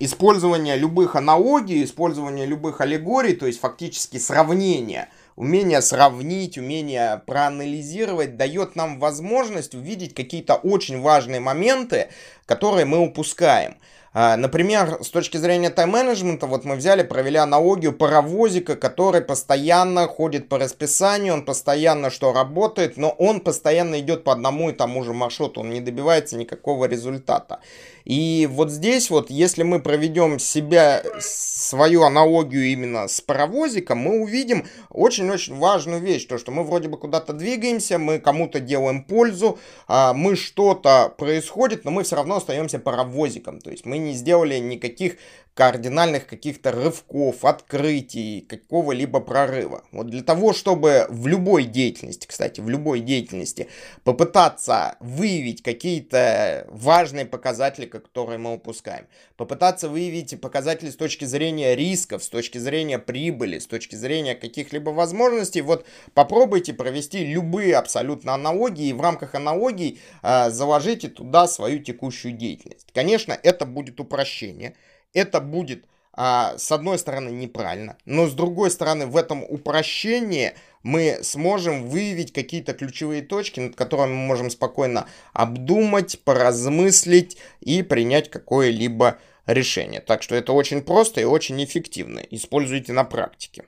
использование любых аналогий, использование любых аллегорий, то есть фактически сравнение, умение сравнить, умение проанализировать дает нам возможность увидеть какие-то очень важные моменты, которые мы упускаем. А, например, с точки зрения тайм-менеджмента, вот мы взяли, провели аналогию паровозика, который постоянно ходит по расписанию, он постоянно что работает, но он постоянно идет по одному и тому же маршруту, он не добивается никакого результата. И вот здесь вот, если мы проведем себя, свою аналогию именно с паровозиком, мы увидим очень-очень важную вещь, то, что мы вроде бы куда-то двигаемся, мы кому-то делаем пользу, а, мы что-то происходит, но мы все равно остаемся паровозиком, то есть не сделали никаких кардинальных каких-то рывков, открытий, какого-либо прорыва. Вот для того, чтобы в любой деятельности, кстати, в любой деятельности попытаться выявить какие-то важные показатели, которые мы упускаем, попытаться выявить показатели с точки зрения рисков, с точки зрения прибыли, с точки зрения каких-либо возможностей, вот попробуйте провести любые абсолютно аналогии и в рамках аналогий э, заложите туда свою текущую деятельность. Конечно, это будет упрощение, это будет, а, с одной стороны, неправильно, но с другой стороны, в этом упрощении мы сможем выявить какие-то ключевые точки, над которыми мы можем спокойно обдумать, поразмыслить и принять какое-либо решение. Так что это очень просто и очень эффективно. Используйте на практике.